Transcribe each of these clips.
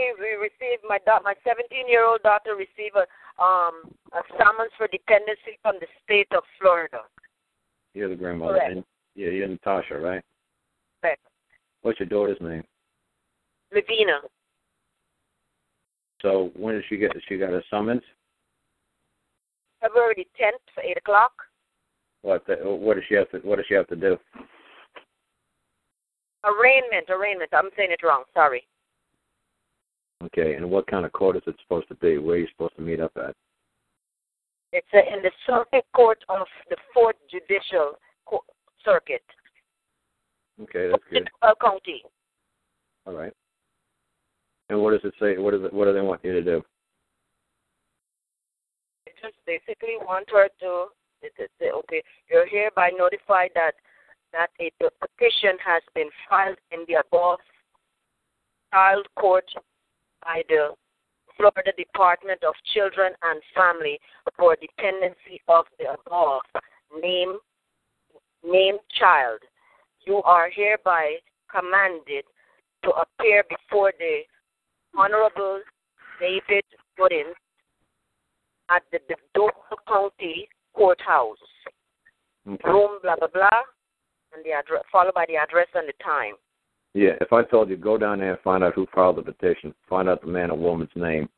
we we received my da- my 17 year old daughter received a um a summons for dependency from the state of Florida. You're the grandmother. Correct. And, yeah, you're Natasha, right? Correct. What's your daughter's name? Lavina. So when did she get? She got a summons. February 10th, 8 o'clock. What? The, what does she have to? What does she have to do? Arraignment, arraignment. I'm saying it wrong. Sorry. Okay. And what kind of court is it supposed to be? Where are you supposed to meet up at? It's uh, in the circuit court of the Fourth Judicial Circuit, Okay, that's good. Chippewa County. All right. And what does it say? What does it? What do they want you to do? They just basically want her to say, okay, you're hereby notified that that a petition has been filed in the above child court by the Florida Department of Children and Family for dependency of the above name named child. You are hereby commanded to appear before the Honorable David Gooden at the Duval County Courthouse. Okay. Room blah blah blah, and the address followed by the address and the time. Yeah. If I told you go down there and find out who filed the petition, find out the man or woman's name.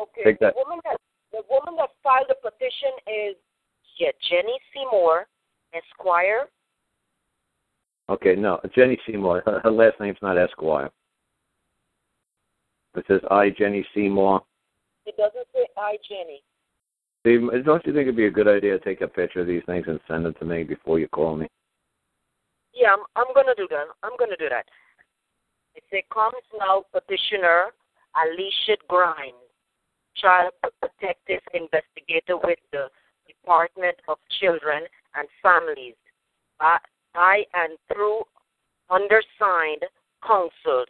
Okay. Take that. The woman that the woman that filed the petition is yeah, Jenny Seymour, Esquire. Okay. No, Jenny Seymour. Her, her last name's not Esquire. It says I, Jenny Seymour. It doesn't say I Jenny. See, don't you think it'd be a good idea to take a picture of these things and send them to me before you call me? Yeah, I'm I'm gonna do that. I'm gonna do that. It says comes now petitioner Alicia Grimes, child protective investigator with the Department of Children and Families. I, I and through undersigned counsel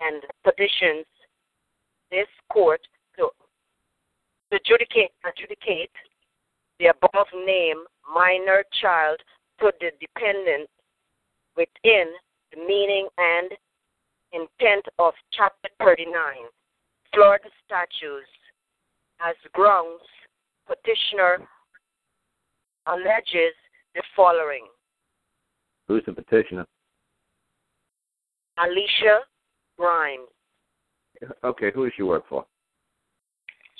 and petitions this court to to adjudicate adjudicate the above name minor child to the dependent within the meaning and intent of Chapter 39, Florida statutes, as grounds, petitioner alleges the following. Who's the petitioner? Alicia Grimes. Okay, who does she work for?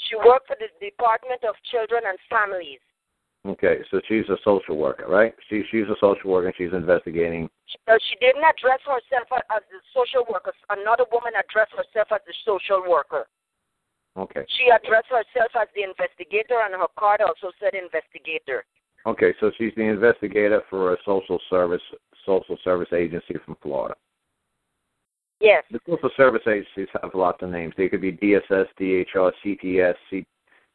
She worked for the Department of Children and Families. Okay, so she's a social worker, right? She she's a social worker and she's investigating. She, uh, she didn't address herself as a social worker. Another woman addressed herself as a social worker. Okay. She addressed herself as the investigator, and her card also said investigator. Okay, so she's the investigator for a social service social service agency from Florida. Yes. The social service agencies have lots of names. They could be DSS, DHR, CTS, C,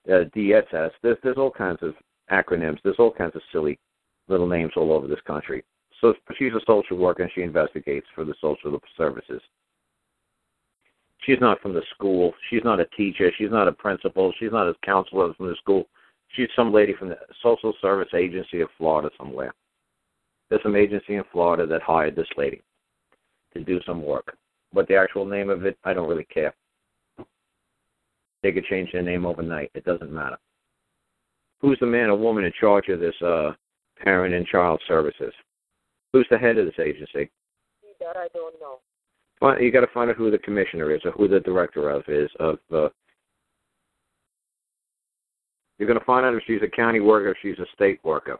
uh, DSS. There's there's all kinds of acronyms. There's all kinds of silly little names all over this country. So she's a social worker and she investigates for the social services. She's not from the school. She's not a teacher. She's not a principal. She's not a counselor from the school. She's some lady from the social service agency of Florida somewhere. There's some agency in Florida that hired this lady to do some work. But the actual name of it, I don't really care. They could change their name overnight. It doesn't matter. Who's the man or woman in charge of this uh, parent and child services? Who's the head of this agency? That I don't know. Find, you got to find out who the commissioner is or who the director of is. Of uh, you're going to find out if she's a county worker, if she's a state worker.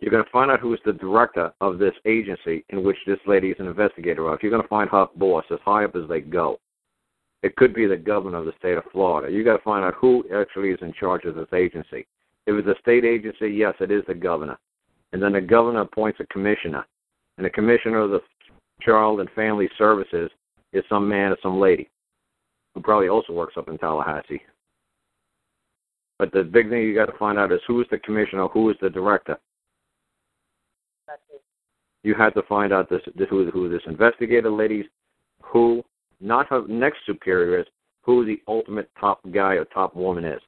You're going to find out who is the director of this agency in which this lady is an investigator of. You're going to find her boss as high up as they go. It could be the governor of the state of Florida. You got to find out who actually is in charge of this agency. If it's a state agency, yes, it is the governor. And then the governor appoints a commissioner. And the commissioner of the Child and Family Services is some man or some lady who probably also works up in Tallahassee. But the big thing you got to find out is who is the commissioner, who is the director. You have to find out this, this who, who this investigator lady's, who not her next superior is, who the ultimate top guy or top woman is.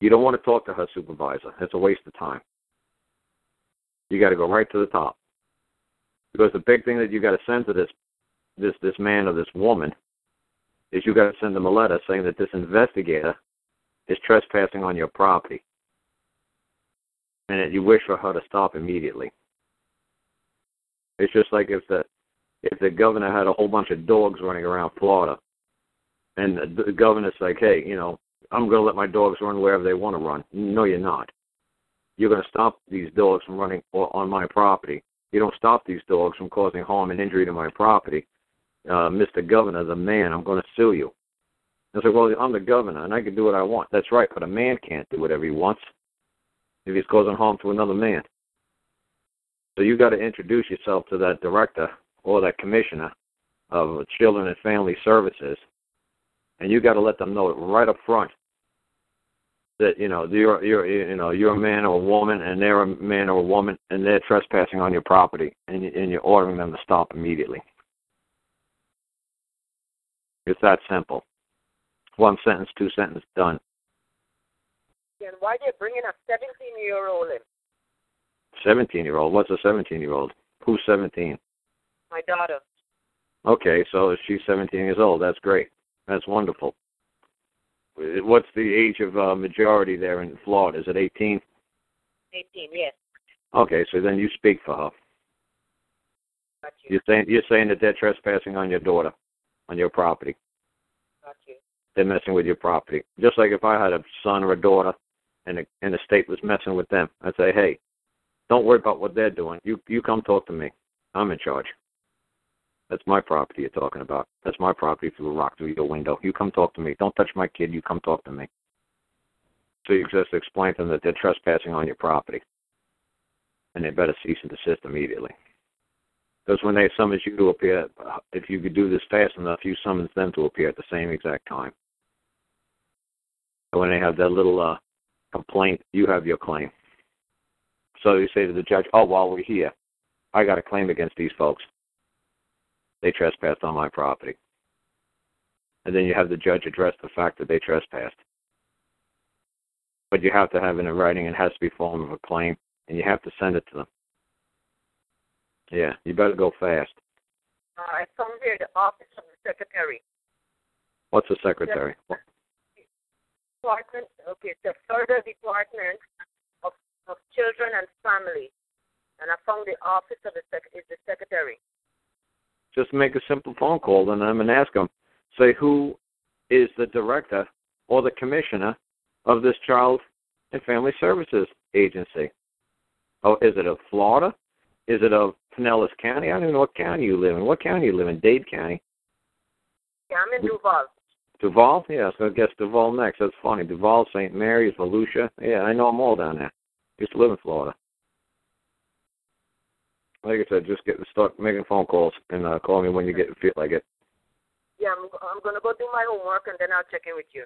You don't want to talk to her supervisor. It's a waste of time. You got to go right to the top. Because the big thing that you got to send to this this this man or this woman is you got to send them a letter saying that this investigator is trespassing on your property, and that you wish for her to stop immediately. It's just like if the if the governor had a whole bunch of dogs running around Florida, and the, the governor's like, hey, you know, I'm going to let my dogs run wherever they want to run. No, you're not. You're going to stop these dogs from running on my property. You don't stop these dogs from causing harm and injury to my property. Uh, Mr. Governor, the man, I'm going to sue you. I said, well, I'm the governor, and I can do what I want. That's right, but a man can't do whatever he wants if he's causing harm to another man. So you got to introduce yourself to that director or that commissioner of Children and Family Services, and you got to let them know it right up front that you know you're you're you know you're a man or a woman and they're a man or a woman and they're trespassing on your property and you, and you're ordering them to stop immediately. It's that simple. One sentence, two sentences, done. And why are they bringing a 17 year old in? 17 year old? What's a 17 year old? Who's 17? My daughter. Okay, so she's 17 years old. That's great. That's wonderful. What's the age of uh, majority there in Florida? Is it 18? 18, yes. Okay, so then you speak for her. Got you. You're saying you're saying that they're trespassing on your daughter, on your property. Got you. They're messing with your property. Just like if I had a son or a daughter, and the, and the state was messing with them, I'd say, hey, don't worry about what they're doing. You you come talk to me. I'm in charge. That's my property you're talking about. That's my property through a rock through your window. You come talk to me. Don't touch my kid. You come talk to me. So you just explain to them that they're trespassing on your property. And they better cease and desist immediately. Because when they summons you to appear, if you could do this fast enough, you summons them to appear at the same exact time. And when they have that little uh, complaint, you have your claim. So you say to the judge, oh, while we're here, I got a claim against these folks. They trespassed on my property. And then you have the judge address the fact that they trespassed. But you have to have it in writing. It has to be form of a claim, and you have to send it to them. Yeah, you better go fast. Uh, I come here the office of the secretary. What's the secretary? Department, okay, the further department of, of children and family. And I found the office of the sec- is the secretary. Just make a simple phone call to them and ask them. Say who is the director or the commissioner of this child and family services agency. Oh, is it of Florida? Is it of Pinellas County? I don't even know what county you live in. What county you live in? Dade County. Yeah, I'm in Duval. Duval? Yeah, so I guess Duval next. That's funny. Duval, St. Mary's, Volusia. Yeah, I know them all down there. Used to live in Florida. Like I said, just get start making phone calls and uh, call me when you get feel like it. Yeah, I'm, I'm to go do my homework and then I'll check in with you.